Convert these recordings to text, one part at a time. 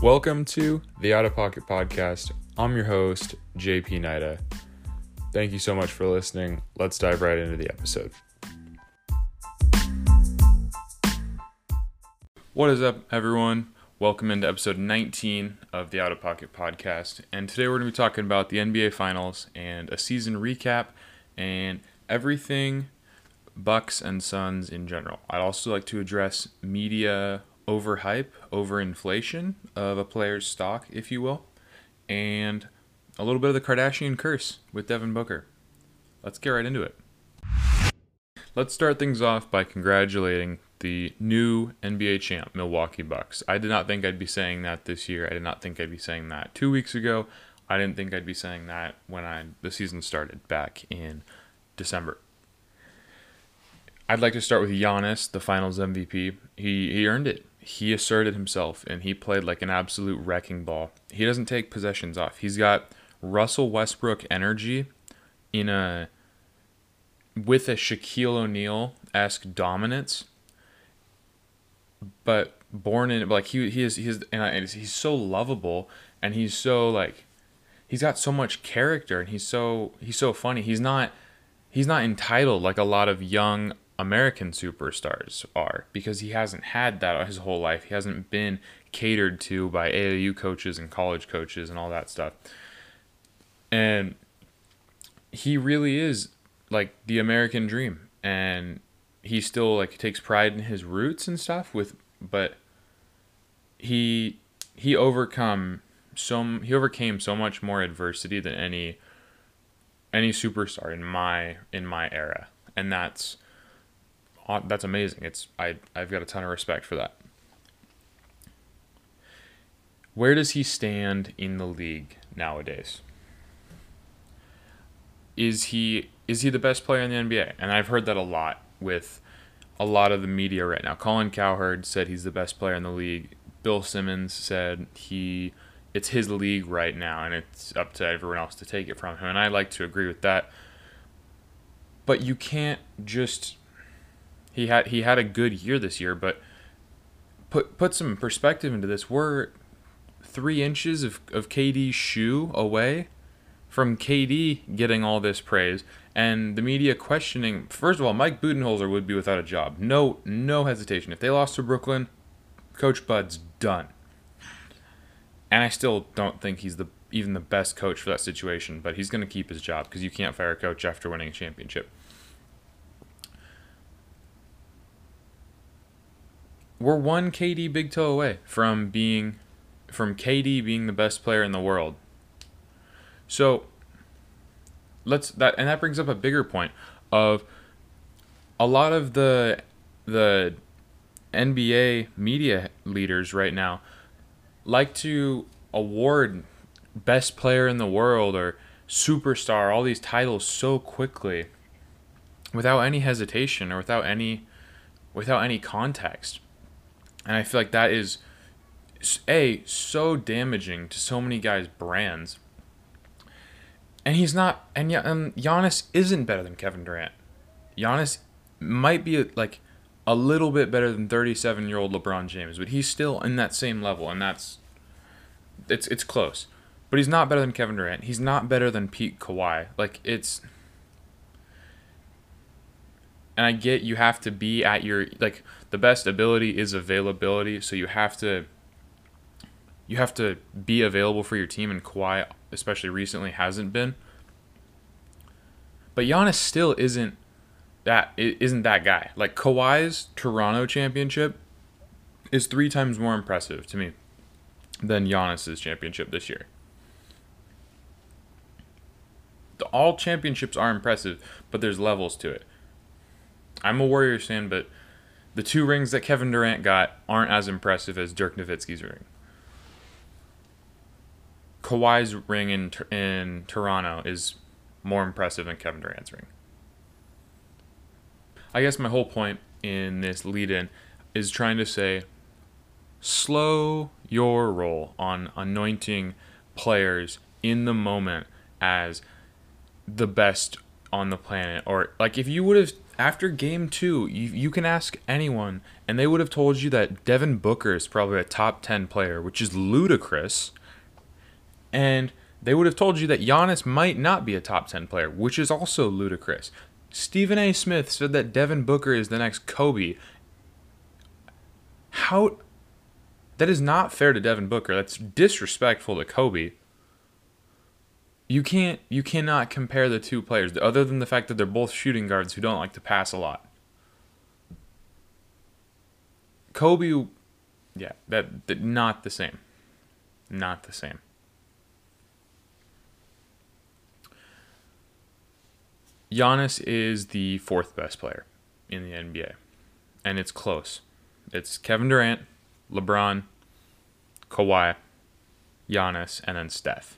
Welcome to the Out of Pocket Podcast. I'm your host, JP Nida. Thank you so much for listening. Let's dive right into the episode. What is up, everyone? Welcome into episode 19 of the Out of Pocket Podcast. And today we're going to be talking about the NBA Finals and a season recap and everything Bucks and Suns in general. I'd also like to address media overhype, overinflation of a player's stock, if you will, and a little bit of the Kardashian curse with Devin Booker. Let's get right into it. Let's start things off by congratulating the new NBA champ, Milwaukee Bucks. I did not think I'd be saying that this year. I did not think I'd be saying that two weeks ago. I didn't think I'd be saying that when I the season started back in December. I'd like to start with Giannis, the Finals MVP. He he earned it he asserted himself and he played like an absolute wrecking ball. He doesn't take possessions off. He's got Russell Westbrook energy in a with a Shaquille O'Neal esque dominance, but born in like he he is he's and he's so lovable and he's so like he's got so much character and he's so he's so funny. He's not he's not entitled like a lot of young American superstars are because he hasn't had that his whole life. He hasn't been catered to by AAU coaches and college coaches and all that stuff. And he really is like the American dream and he still like takes pride in his roots and stuff with but he he overcome so he overcame so much more adversity than any any superstar in my in my era and that's that's amazing. It's I I've got a ton of respect for that. Where does he stand in the league nowadays? Is he is he the best player in the NBA? And I've heard that a lot with a lot of the media right now. Colin Cowherd said he's the best player in the league. Bill Simmons said he it's his league right now and it's up to everyone else to take it from him. And I like to agree with that. But you can't just he had he had a good year this year, but put put some perspective into this. We're three inches of, of KD's shoe away from KD getting all this praise and the media questioning. First of all, Mike Budenholzer would be without a job. No, no hesitation. If they lost to Brooklyn, Coach Bud's done. And I still don't think he's the even the best coach for that situation, but he's going to keep his job because you can't fire a coach after winning a championship. We're one KD big toe away from being from KD being the best player in the world. So let's that and that brings up a bigger point of a lot of the the NBA media leaders right now like to award best player in the world or superstar all these titles so quickly without any hesitation or without any without any context and I feel like that is a so damaging to so many guys' brands. And he's not, and yeah, um, Giannis isn't better than Kevin Durant. Giannis might be like a little bit better than 37 year old LeBron James, but he's still in that same level, and that's it's it's close. But he's not better than Kevin Durant. He's not better than Pete Kawhi. Like it's and I get you have to be at your like the best ability is availability, so you have to you have to be available for your team and Kawhi especially recently hasn't been. But Giannis still isn't that isn't that guy. Like Kawhi's Toronto championship is 3 times more impressive to me than Giannis's championship this year. The, all championships are impressive, but there's levels to it. I'm a Warriors fan, but the two rings that Kevin Durant got aren't as impressive as Dirk Nowitzki's ring. Kawhi's ring in in Toronto is more impressive than Kevin Durant's ring. I guess my whole point in this lead in is trying to say slow your roll on anointing players in the moment as the best on the planet or like if you would have after game two, you, you can ask anyone, and they would have told you that Devin Booker is probably a top 10 player, which is ludicrous. And they would have told you that Giannis might not be a top 10 player, which is also ludicrous. Stephen A. Smith said that Devin Booker is the next Kobe. How. That is not fair to Devin Booker. That's disrespectful to Kobe. You can't you cannot compare the two players other than the fact that they're both shooting guards who don't like to pass a lot. Kobe yeah, that, that not the same. Not the same. Giannis is the fourth best player in the NBA. And it's close. It's Kevin Durant, LeBron, Kawhi, Giannis, and then Steph.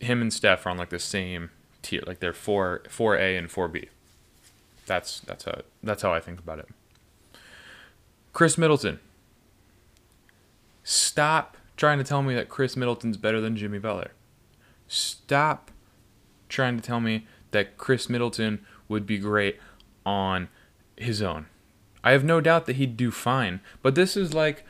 Him and Steph are on like the same tier, like they're four four A and four B. That's that's how that's how I think about it. Khris Middleton. Stop trying to tell me that Khris Middleton's better than Jimmy Butler. Stop trying to tell me that Khris Middleton would be great on his own. I have no doubt that he'd do fine, but this is like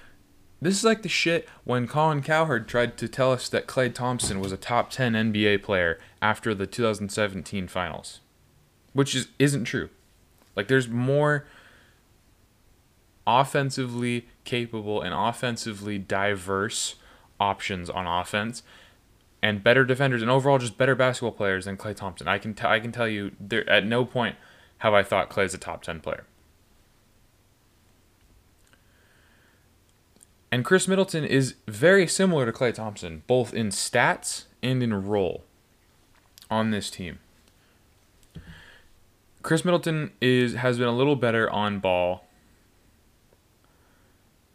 this is like the shit when Colin Cowherd tried to tell us that Klay Thompson was a top 10 NBA player after the 2017 finals, which is isn't true. Like there's more offensively capable and offensively diverse options on offense and better defenders and overall just better basketball players than Klay Thompson. I can t- I can tell you there at no point have I thought Klay's a top 10 player. And Khris Middleton is very similar to Klay Thompson, both in stats and in role on this team. Khris Middleton is has been a little better on ball.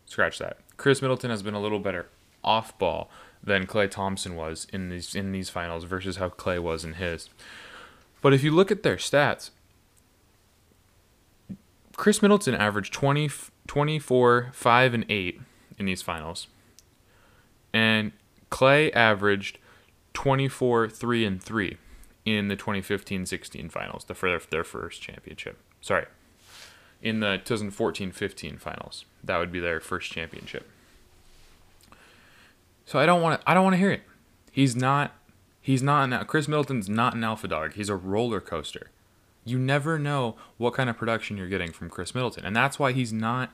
Scratch that. Khris Middleton has been a little better off ball than Klay Thompson was in these in these finals versus how Klay was in his. But if you look at their stats, Khris Middleton averaged 20, 24, 5, and 8 in these finals. And Klay averaged 24, 3, and 3 in the 2015 16 finals, the, for their first championship. Sorry. In the 2014 15 finals. That would be their first championship. So I don't want to I don't want to hear it. He's not he's not an, Khris Middleton's not an alpha dog. He's a roller coaster. You never know what kind of production you're getting from Khris Middleton. And that's why he's not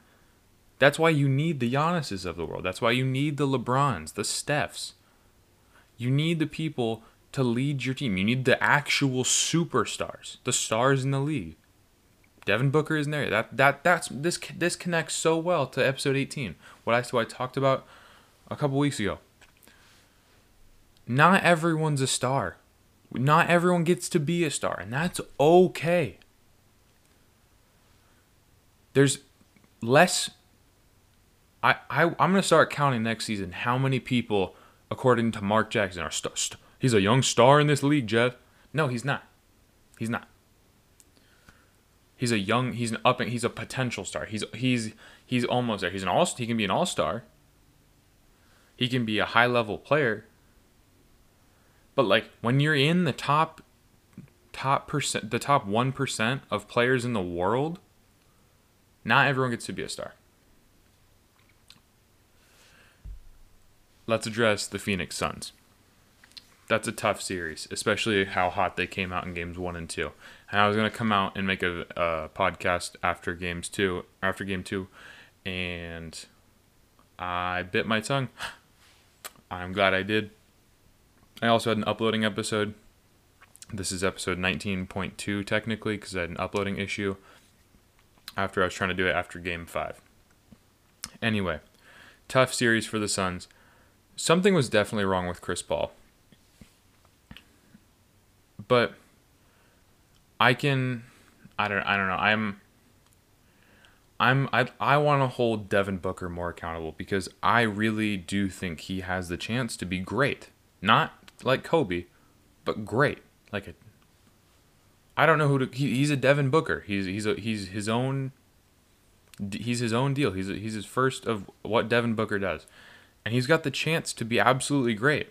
that's why you need the Giannis's of the world. That's why you need the LeBrons, the Stephs. You need the people to lead your team. You need the actual superstars, the stars in the league. Devin Booker isn't there. That that that's this this connects so well to episode 18. What I what I talked about a couple weeks ago. Not everyone's a star. Not everyone gets to be a star, and that's okay. There's less I, I I'm gonna start counting next season how many people, according to Mark Jackson, are st- st- he's a young star in this league. Jeff, no, he's not. He's not. He's a young. He's an up. He's a potential star. He's he's he's almost there. He's an all. He can be an all star. He can be a high level player. But like when you're in the top top percent the top 1% of players in the world, not everyone gets to be a star. Let's address the Phoenix Suns. That's a tough series, especially how hot they came out in games one and two. And I was gonna come out and make a, a podcast after games two, after game two, and I bit my tongue. I'm glad I did. I also had an uploading episode. This is episode 19.2 technically because I had an uploading issue after I was trying to do it after game five. Anyway, tough series for the Suns something was definitely wrong with Chris Paul. But I can I don't I don't know. I'm I'm I I want to hold Devin Booker more accountable because I really do think he has the chance to be great. Not like Kobe, but great. Like a I don't know who to he, he's a Devin Booker. He's he's a he's his own he's his own deal. He's he's his first of what Devin Booker does and he's got the chance to be absolutely great.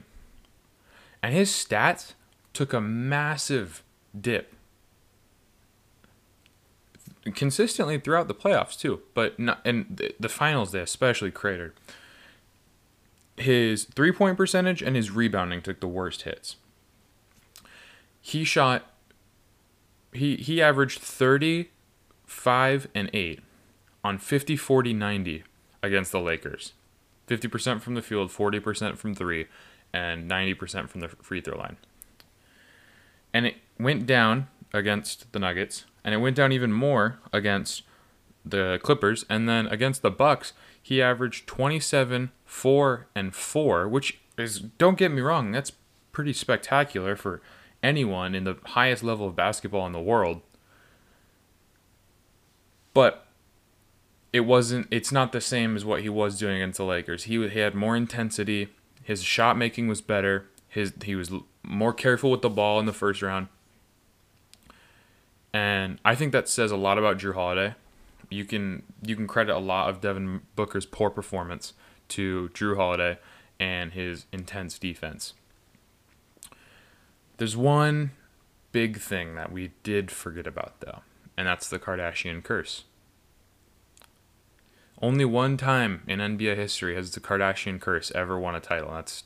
And his stats took a massive dip consistently throughout the playoffs too, but not and the, finals they especially cratered. His three point percentage and his rebounding took the worst hits. He shot he he averaged 30 5 and 8 on 50 40 90 against the Lakers. 50% from the field, 40% from 3 and 90% from the free throw line. And it went down against the Nuggets, and it went down even more against the Clippers, and then against the Bucks, he averaged 27, 4 and 4, which is don't get me wrong, that's pretty spectacular for anyone in the highest level of basketball in the world. But it wasn't it's not the same as what he was doing against the Lakers. He he had more intensity, his shot making was better, his he was more careful with the ball in the first round. And I think that says a lot about Jrue Holiday. You can you can credit a lot of Devin Booker's poor performance to Jrue Holiday and his intense defense. There's one big thing that we did forget about though, and that's the Kardashian curse. Only one time in NBA history has the Kardashian curse ever won a title. That's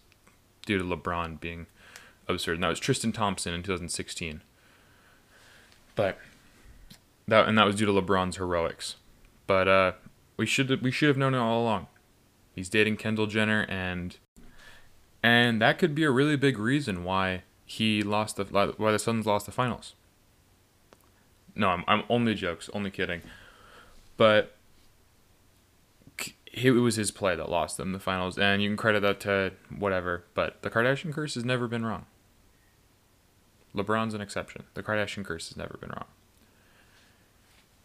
due to LeBron being absurd. And that was Tristan Thompson in 2016. But that and that was due to LeBron's heroics. But uh, we should we should have known it all along. He's dating Kendall Jenner, and and that could be a really big reason why he lost the why the Suns lost the finals. No, I'm I'm only jokes, only kidding. But it was his play that lost them the finals, and you can credit that to whatever. But the Kardashian curse has never been wrong. LeBron's an exception. The Kardashian curse has never been wrong.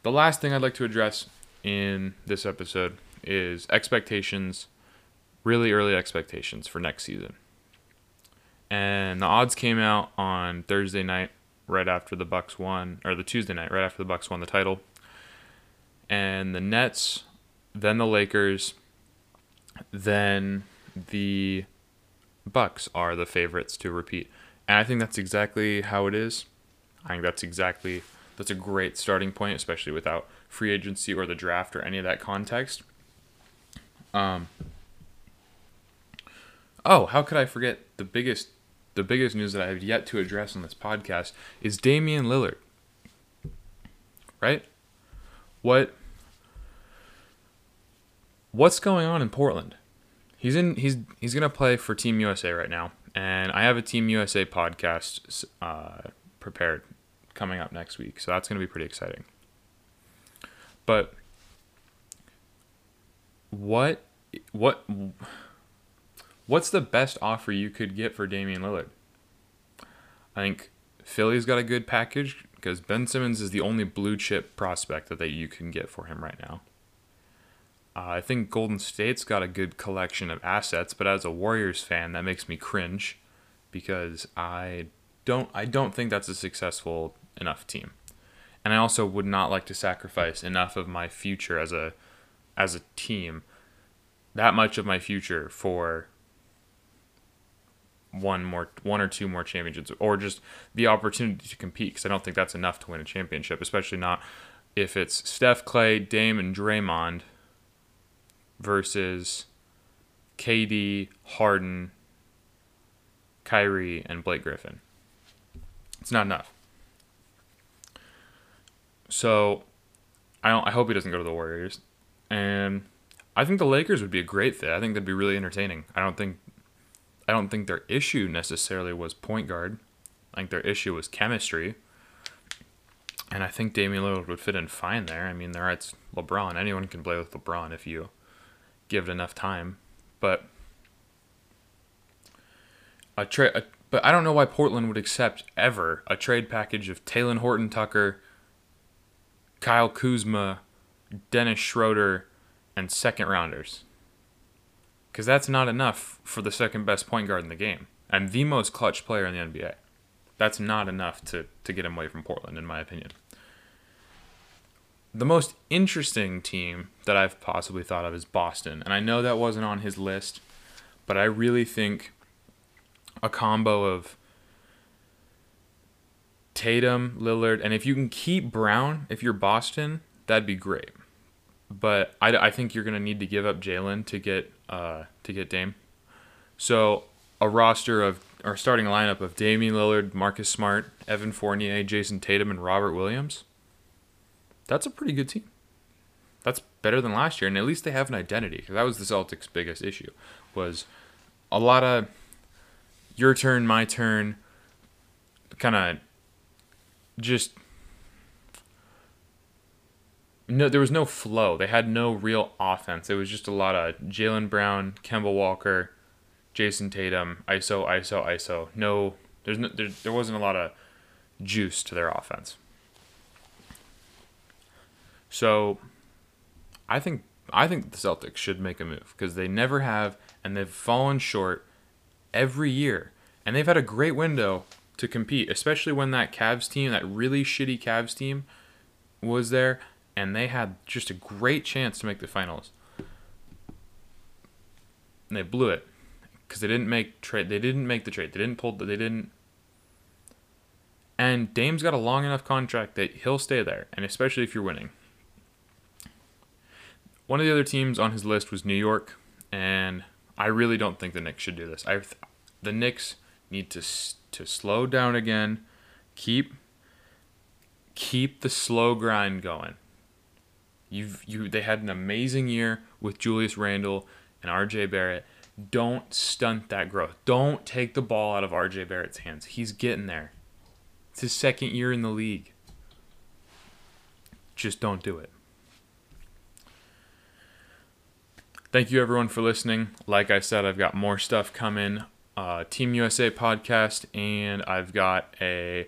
The last thing I'd like to address in this episode is expectations, really early expectations for next season. And the odds came out on Thursday night, right after the Bucks won, or the Tuesday night, right after the Bucks won the title. And the Nets then the Lakers, then the Bucks are the favorites to repeat. And I think that's exactly how it is. I think that's exactly that's a great starting point, especially without free agency or the draft or any of that context. Um, oh, how could I forget the biggest the biggest news that I have yet to address on this podcast is Damian Lillard. Right? What what's going on in Portland? He's in. He's he's gonna play for Team USA right now, and I have a Team USA podcast uh, prepared coming up next week, so that's gonna be pretty exciting. But what what what's the best offer you could get for Damian Lillard? I think Philly's got a good package because Ben Simmons is the only blue chip prospect that, that you can get for him right now. Uh, I think Golden State's got a good collection of assets, but as a Warriors fan, that makes me cringe because I don't I don't think that's a successful enough team. And I also would not like to sacrifice enough of my future as a as a team, that much of my future for one more one or two more championships or just the opportunity to compete because I don't think that's enough to win a championship, especially not if it's Steph, Klay, Dame, and Draymond versus KD, Harden, Kyrie, and Blake Griffin. It's not enough. So I don't I hope he doesn't go to the Warriors. And I think the Lakers would be a great fit. I think that'd be really entertaining. I don't think I don't think their issue necessarily was point guard. I think their issue was chemistry. And I think Damian Lillard would fit in fine there. I mean, there it's LeBron. Anyone can play with LeBron if you give it enough time. But a trade, but I don't know why Portland would accept ever a trade package of Talen Horton Tucker, Kyle Kuzma, Dennis Schroeder, and second rounders. Because that's not enough for the second best point guard in the game and the most clutch player in the NBA. That's not enough to, to get him away from Portland, in my opinion the most interesting team that I've possibly thought of is Boston. And I know that wasn't on his list, but I really think a combo of Tatum, Lillard, and if you can keep Brown, if you're Boston, that'd be great. But I, I think you're gonna need to give up Jaylen to get uh, to get Dame. So a roster of or starting lineup of Damian Lillard, Marcus Smart, Evan Fournier, Jayson Tatum, and Robert Williams. That's a pretty good team. That's better than last year, and at least they have an identity. Because that was the Celtics' biggest issue, was a lot of your turn, my turn, kind of just no. There was no flow. They had no real offense. It was just a lot of Jaylen Brown, Kemba Walker, Jayson Tatum, ISO, ISO, ISO. No, there's no, there, there wasn't a lot of juice to their offense. So, I think I think the Celtics should make a move because they never have, and they've fallen short every year. And they've had a great window to compete, especially when that Cavs team, that really shitty Cavs team, was there, and they had just a great chance to make the finals. And they blew it because they didn't make trade. They didn't make the trade. They didn't pull. They didn't. And Dame's got a long enough contract that he'll stay there, and especially if you're winning. One of the other teams on his list was New York, and I really don't think the Knicks should do this. I, the Knicks need to to slow down again, keep keep the slow grind going. You've you they had an amazing year with Julius Randle and RJ Barrett. Don't stunt that growth. Don't take the ball out of RJ Barrett's hands. He's getting there. It's his second year in the league. Just don't do it. Thank you everyone for listening. Like I said, I've got more stuff coming. Uh, Team USA podcast, and I've got a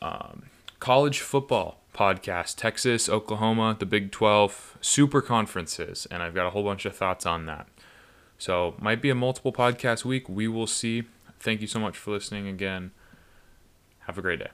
um, college football podcast. Texas, Oklahoma, the Big 12 super conferences, and I've got a whole bunch of thoughts on that. So, might be a multiple podcast week. We will see. Thank you so much for listening again. Have a great day.